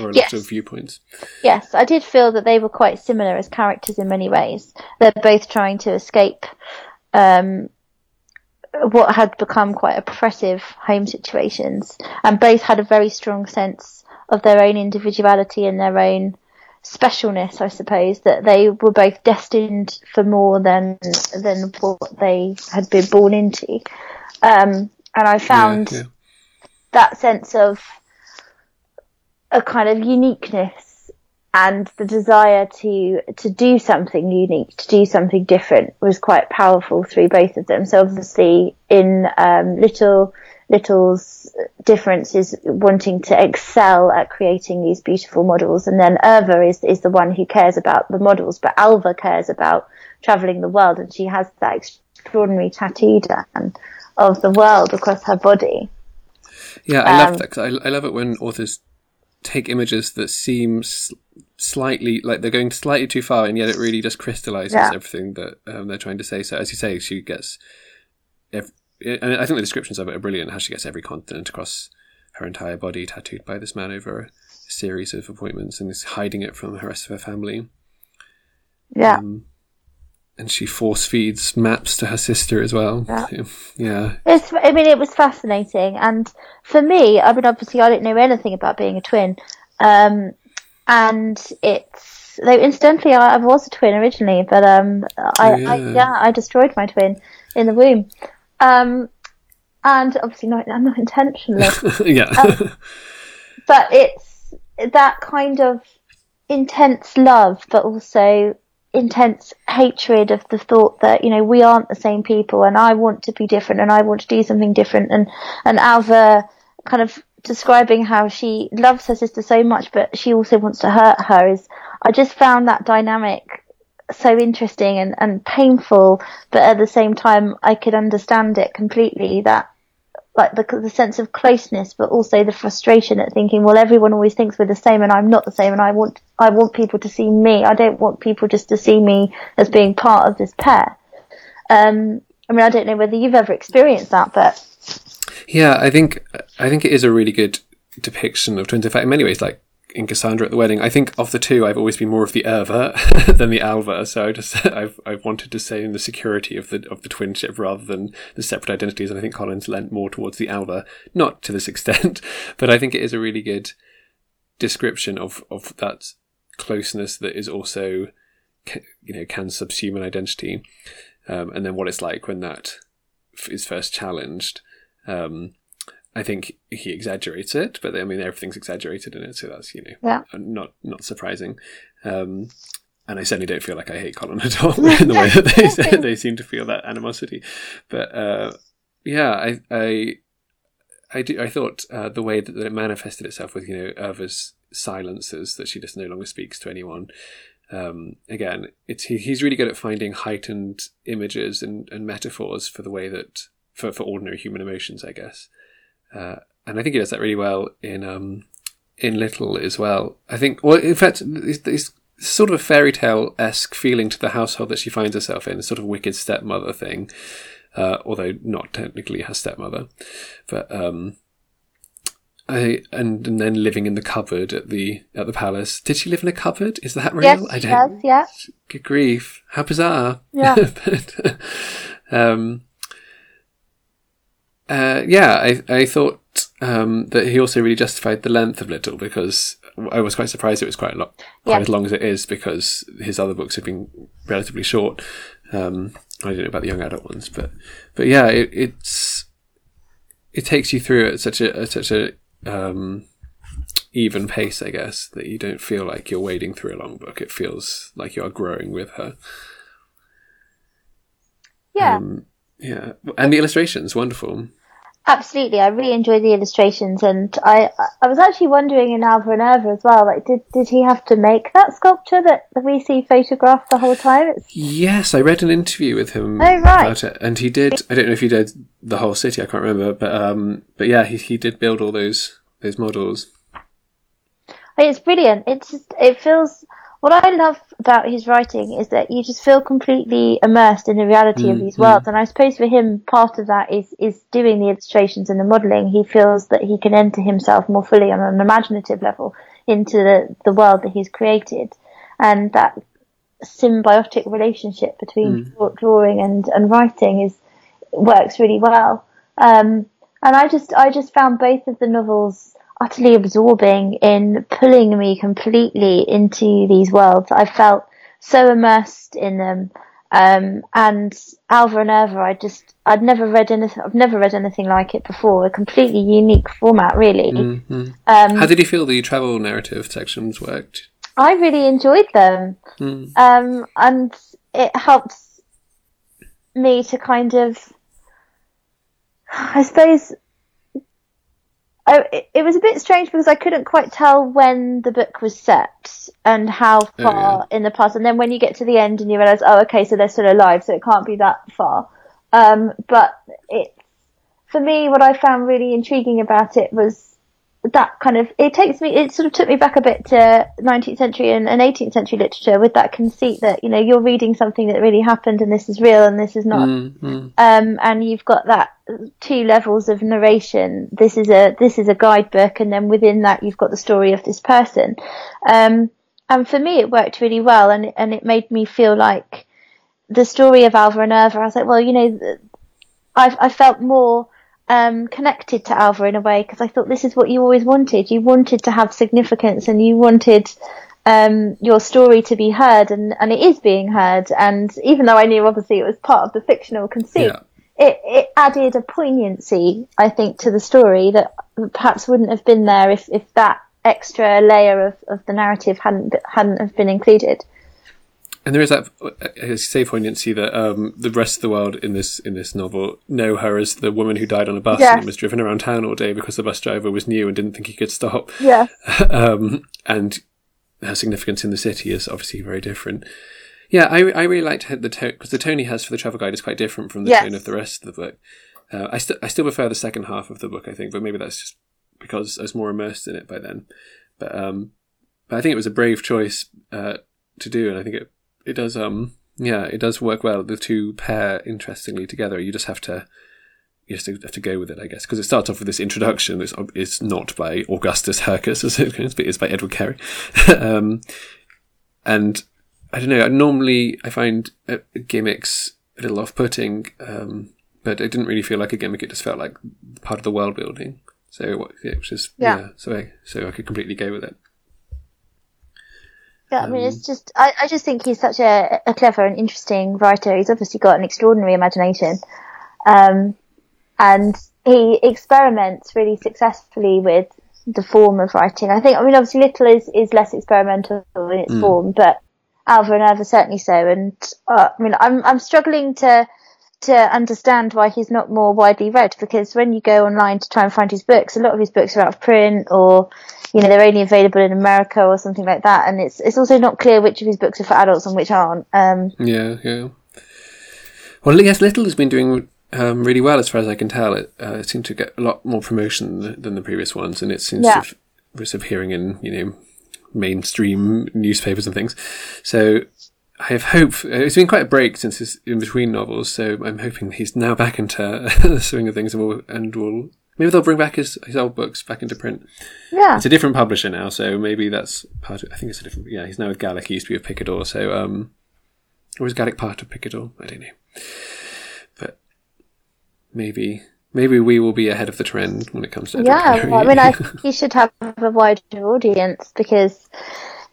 or a Yes. lot of viewpoints. Yes, I did feel that they were quite similar as characters in many ways. They're both trying to escape um, what had become quite oppressive home situations, and both had a very strong sense of their own individuality and their own specialness, I suppose, that they were both destined for more than than what they had been born into. Um, and I found yeah. that sense of a kind of uniqueness and the desire to to do something unique, to do something different, was quite powerful through both of them. So obviously, in um, Little Little's difference is wanting to excel at creating these beautiful models, and then Irva is is the one who cares about the models, but Alva cares about traveling the world, and she has that extraordinary tattoo done of the world across her body. Yeah, I Um, love that 'cause I, I love it when authors take images that seem slightly like they're going slightly too far, and yet it really just crystallizes Yeah. everything that um, they're trying to say. So, as you say, she gets. Ev- and I think the descriptions of it are brilliant. How she gets every continent across her entire body tattooed by this man over a series of appointments, and is hiding it from the rest of her family. Yeah. Um, and she force feeds maps to her sister as well. Yeah. yeah. It's, I mean, it was fascinating, and for me, I mean, obviously, I didn't know anything about being a twin, um, and it's Though incidentally, I, I was a twin originally, but um, I, yeah. I yeah, I destroyed my twin in the womb. Um, and obviously not, not intentionally. [LAUGHS] yeah. Um, but it's that kind of intense love, but also intense hatred of the thought that you know we aren't the same people, and I want to be different, and I want to do something different, and and Alva kind of describing how she loves her sister so much, but she also wants to hurt her. Is I just found that dynamic so interesting and, and painful, but at the same time, I could understand it completely. That like the, the sense of closeness, but also the frustration at thinking, well, everyone always thinks we're the same, and I'm not the same, and I want I want people to see me. I don't want people just to see me as being part of this pair. Um, I mean, I don't know whether you've ever experienced that, but yeah, I think I think it is a really good depiction of twins. In fact, in many ways, like in Cassandra at the wedding, I think of the two, I've always been more of the Irva [LAUGHS] than the Alva. So I just [LAUGHS] I've I've wanted to stay in the security of the of the twinship rather than the separate identities. And I think Collins lent more towards the Alva, not to this [LAUGHS] extent, but I think it is a really good description of of that closeness that is also you know can subsume an identity, um, and then what it's like when that is first challenged. Um, I think he exaggerates it, but I mean everything's exaggerated in it, so that's you know yeah. not not surprising. Um, and I certainly don't feel like I hate Colin [LAUGHS] at all [LAUGHS] in the way that they [LAUGHS] they seem to feel that animosity. But uh, yeah, I I I, do, I thought uh, the way that, that, it manifested itself with you know Irva's silences that she just no longer speaks to anyone. Um, again, it's he, he's really good at finding heightened images and, and metaphors for the way that for for ordinary human emotions, I guess. Uh, and I think he does that really well in um, in Little as well. I think, well, in fact, it's, sort of a fairy tale esque feeling to the household that she finds herself in, a sort of wicked stepmother thing, uh, although not technically her stepmother. But um, I and, and then living in the cupboard at the at the palace. Did she live in a cupboard? Is that real? Yes, I don't. Does, yeah. Good grief! How bizarre. Yeah. [LAUGHS] but, um, uh, yeah, I I thought um, that he also really justified the length of Little because I was quite surprised it was quite a lot, quite Yeah. as long as it is because his other books have been relatively short. Um, I don't know about the young adult ones, but but yeah, it, it's it takes you through at such a at such a um, even pace, I guess, that you don't feel like you're wading through a long book. It feels like you are growing with her. Yeah. Um, yeah, and the illustrations wonderful. Absolutely, I really enjoyed the illustrations, and I I was actually wondering in Alva and Irva as well. Like, did did he have to make that sculpture that we see photographed the whole time? It's, Yes, I read an interview with him Oh, right. about it, and he did. I don't know if he did the whole city. I can't remember, but um, but yeah, he he did build all those those models. it's brilliant. It's just, it feels. What I love about his writing is that you just feel completely immersed in the reality of mm, these mm. worlds, and I suppose for him, part of that is is doing the illustrations and the modelling. He feels that he can enter himself more fully on an imaginative level into the the world that he's created, and that symbiotic relationship between mm. draw- drawing and, and writing is works really well. Um, and I just I just found both of the novels utterly absorbing in pulling me completely into these worlds. I felt so immersed in them. Um, and Alva and Irva, I just I'd never read anything. I've never read anything like it before. A completely unique format, really. Mhm. Um, How did you feel the travel narrative sections worked? I really enjoyed them. Mm. Um, and it helped me to kind of, I suppose, I, it, it was a bit strange because I couldn't quite tell when the book was set and how far in the past. And then when you get to the end and you realise, oh, okay, so they're still alive, so it can't be that far. Um, but it, for me, what I found really intriguing about it was that kind of it takes me it sort of took me back a bit to 19th century and, and 18th century literature with that conceit that you know you're reading something that really happened and this is real and this is not. Mm-hmm. um and you've got that two levels of narration. This is a this is a guidebook and then within that you've got the story of this person. Um and for me it worked really well and and it made me feel like the story of Alva and Irva I was like well you know I I felt more um, connected to Alva in a way because I thought this is what you always wanted. You wanted to have significance and you wanted um, your story to be heard, and, and it is being heard. And even though I knew obviously it was part of the fictional conceit, Yeah. it, it added a poignancy, I think, to the story that perhaps wouldn't have been there if, if that extra layer of, of the narrative hadn't hadn't have been included. And there is that, you say, poignancy that um, the rest of the world in this in this novel know her as the woman who died on a bus and was driven around town all day because the bus driver was new and didn't think he could stop. Yeah, [LAUGHS] um, and her significance in the city is obviously very different. Yeah, I, I really liked the tone because the tone he has for the travel guide is quite different from the Yes. tone of the rest of the book. Uh, I, st- I still prefer the second half of the book, I think, but maybe that's just because I was more immersed in it by then. But um, but I think it was a brave choice uh, to do, and I think it it does um yeah it does work well. The two pair interestingly together. You just have to you just have to go with it, I guess, because it starts off with this introduction. It's, it's not by Augustus Hercus, [LAUGHS] as it goes, but it's by Edward Carey. [LAUGHS] um, and I don't know. Normally, I find uh, gimmicks a little off-putting, um, but it didn't really feel like a gimmick. It just felt like part of the world building. So it was just yeah. Yeah. so I so I could completely go with it. Yeah. I mean, it's just I, I just think he's such a, a clever and interesting writer. He's obviously got an extraordinary imagination, um, and he experiments really successfully with the form of writing. I think I mean obviously Little is is less experimental in its form, but Alva and Irva certainly so. And uh, I mean, I'm I'm struggling to to understand why he's not more widely read because when you go online to try and find his books, a lot of his books are out of print or you know they're only available in America or something like that. And it's it's also not clear which of his books are for adults and which aren't. Um, Yeah, yeah. Well, yes, Little has been doing um, really well as far as I can tell. It, uh, it seemed to get a lot more promotion than, than the previous ones, and it seems Yeah. to have, was appearing in you know mainstream newspapers and things. So I have hope. uh, It's been quite a break since his in between novels, so I'm hoping he's now back into [LAUGHS] the swing of things, and will and will maybe they'll bring back his his old books back into print. yeah, It's a different publisher now, so maybe that's part of. I think it's a different. Yeah, he's now with Gallic. He used to be with Picador, so um, or was Gallic part of Picador? I don't know, but maybe maybe we will be ahead of the trend when it comes to. Yeah. Well, I mean, I [LAUGHS] he should have a wider audience because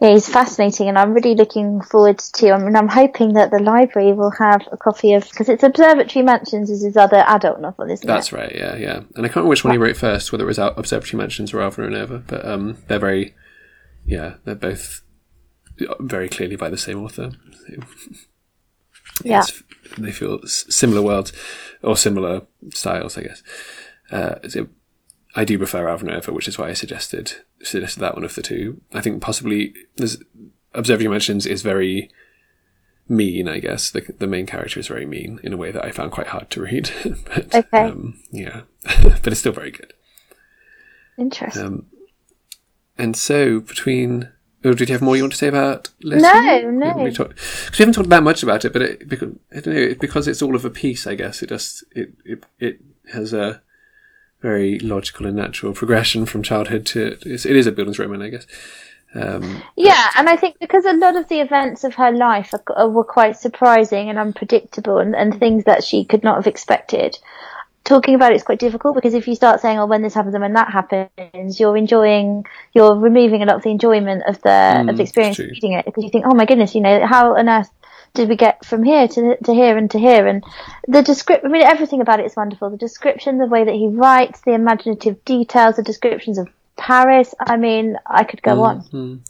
yeah, he's fascinating, and I'm really looking forward to. I mean, I'm hoping that the library will have a copy of because it's Observatory Mansions is his other adult novel, isn't That's it? right. Yeah, yeah. And I can't remember which one he wrote first, whether it was Observatory Mansions or Alva and Irva, but um, they're very, yeah, they're both very clearly by the same author. Yeah. it's- they feel similar worlds or similar styles, I guess. Uh, so I do prefer Irva, which is why I suggested suggested that one of the two. I think possibly there's Observatory Mansions is very mean, I guess. The the main character is very mean in a way that I found quite hard to read. [LAUGHS] but, Okay. Um, yeah, [LAUGHS] but it's still very good. Interesting. Um, and so between. Oh, did you have more you want to say about Little? No, no. We, talked, cause we haven't talked that much about it, but it, because, I don't know, because it's all of a piece, I guess. It just it it, it has a very logical and natural progression from childhood to it's, it is a Bildungsroman, I guess. Um, Yeah, and I think because a lot of the events of her life are, are, were quite surprising and unpredictable and, and things that she could not have expected. Talking about it is quite difficult because if you start saying, "Oh, when this happens and when that happens," you're enjoying, you're removing a lot of the enjoyment of the of the experience reading it because you think, "Oh my goodness, you know, how on earth did we get from here to to here and to here?" And the description, I mean, everything about it is wonderful. The description, the way that he writes, the imaginative details, the descriptions of Paris. I mean, I could go on.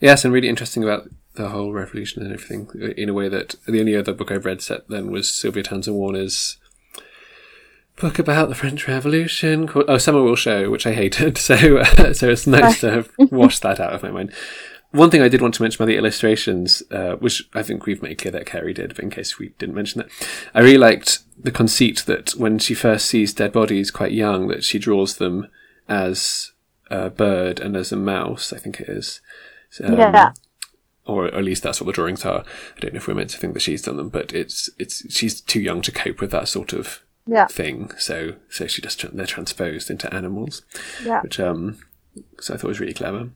Yes, and really interesting about the whole revolution and everything in a way that the only other book I've read set then was Sylvia Townsend Warner's book about the French Revolution called Oh Summer Will Show, which I hated. [LAUGHS] So uh, so it's nice to have [LAUGHS] washed that out of my mind. One thing I did want to mention about the illustrations, uh, which I think we've made clear that Carey did, but in case we didn't mention that, I really liked the conceit that when she first sees dead bodies quite young, that she draws them as a bird and as a mouse, I think it is. Um, Yeah. or at least that's what the drawings are. I don't know if we're meant to think that she's done them, but it's it's she's too young to cope with that sort of Yeah. thing. So so she just they're transposed into animals, Yeah. which um so I thought was really clever.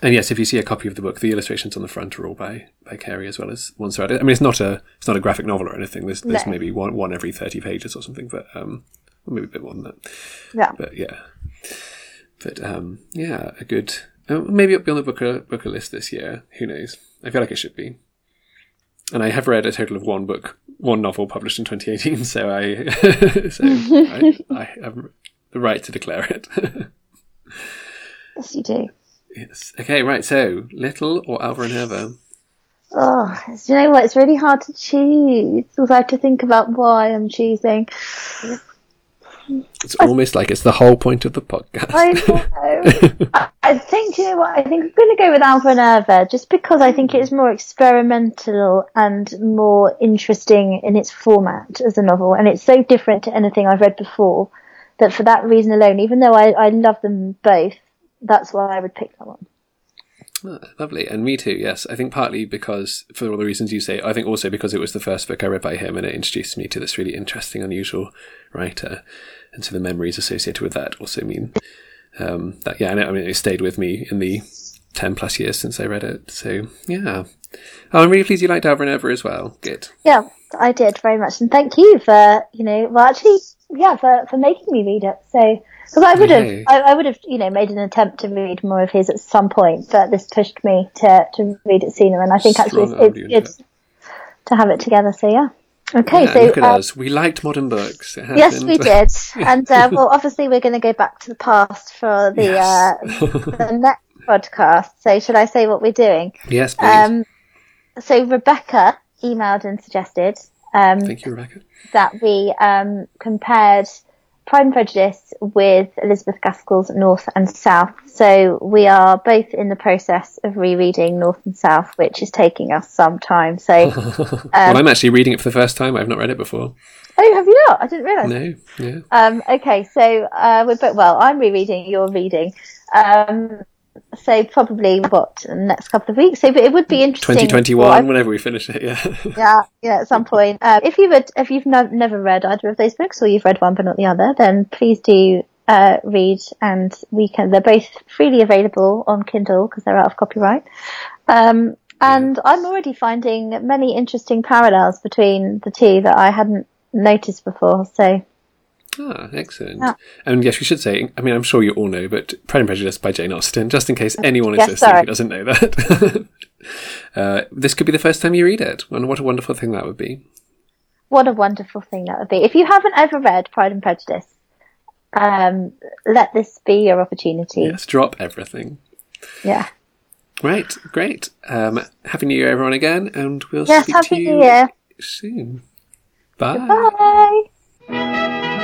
And yes, if you see a copy of the book, the illustrations on the front are all by by Carey as well as throughout it. I mean, it's not a it's not a graphic novel or anything. There's there's No. maybe one one every thirty pages or something, but um or maybe a bit more than that Yeah. but yeah but um yeah a good Uh, maybe it'll be on the booker booker list this year. Who knows? I feel like it should be. And I have read a total of one book, one novel published in 2018. So I, [LAUGHS] so I, [LAUGHS] I have the right to declare it. [LAUGHS] Yes, you do. Yes. Okay. Right. So little or Alva and. Oh, you know what? It's really hard to choose because I have to think about why I'm choosing. It's almost like it's the whole point of the podcast. I [LAUGHS] know. I, I think you know what? I think I'm going to go with and just because I think it's more experimental and more interesting in its format as a novel, and it's so different to anything I've read before. That for that reason alone, even though I, I love them both, that's why I would pick that one. Ah, lovely. And me too, yes. I think partly because, for all the reasons you say, I think also because it was the first book I read by him and it introduced me to this really interesting, unusual writer. And so the memories associated with that also mean um, that, yeah, and I mean, it stayed with me in the 10 plus years since I read it. So, yeah. Oh, I'm really pleased you liked Alva and Irva as well. Good. Yeah, I did very much, and thank you for you know, well, actually, yeah, for for making me read it. So because I would have. I, I would have, you know, made an attempt to read more of his at some point, but this pushed me to to read it sooner, and I think actually it's, good to have it together. So yeah, okay, Yeah, so look at uh, us. We liked modern books. It yes, we did, [LAUGHS] and uh, well, obviously we're going to go back to the past for the Yes. uh, the [LAUGHS] next podcast. So should I say what we're doing? yes, please. Um, so Rebecca emailed and suggested um, Thank you, Rebecca. that we um, compared Pride and Prejudice with Elizabeth Gaskell's North and South. So we are both in the process of rereading North and South, which is taking us some time. So, [LAUGHS] well, I'm actually reading it for the first time. I've not read it before. oh, have you not? I didn't realise. No, yeah. Um, okay, so uh, we're both, well, I'm rereading, you're reading. Um, so probably what the next couple of weeks. So, but it would be interesting. 2021, whenever we finish it, yeah. [LAUGHS] yeah, yeah, at some point. Um, if you've read, if you've no, never read either of those books, or you've read one but not the other, then please do uh, read. And we can. They're both freely available on Kindle because they're out of copyright. Um, and I'm already finding many interesting parallels between the two that I hadn't noticed before. So Ah, excellent. Yeah. And yes, we should say, I mean, I'm sure you all know, but Pride and Prejudice by Jane Austen, just in case [LAUGHS] anyone is Yes, listening sorry. who doesn't know that. [LAUGHS] uh, this could be the first time you read it, and what a wonderful thing that would be. what a wonderful thing that would be. If you haven't ever read Pride and Prejudice, um, let this be your opportunity. Yes, drop everything. Yeah. Right, great. Um, Happy New Year, everyone, again, and we'll Yes. speak Happy to you New Year. soon. Bye. Bye.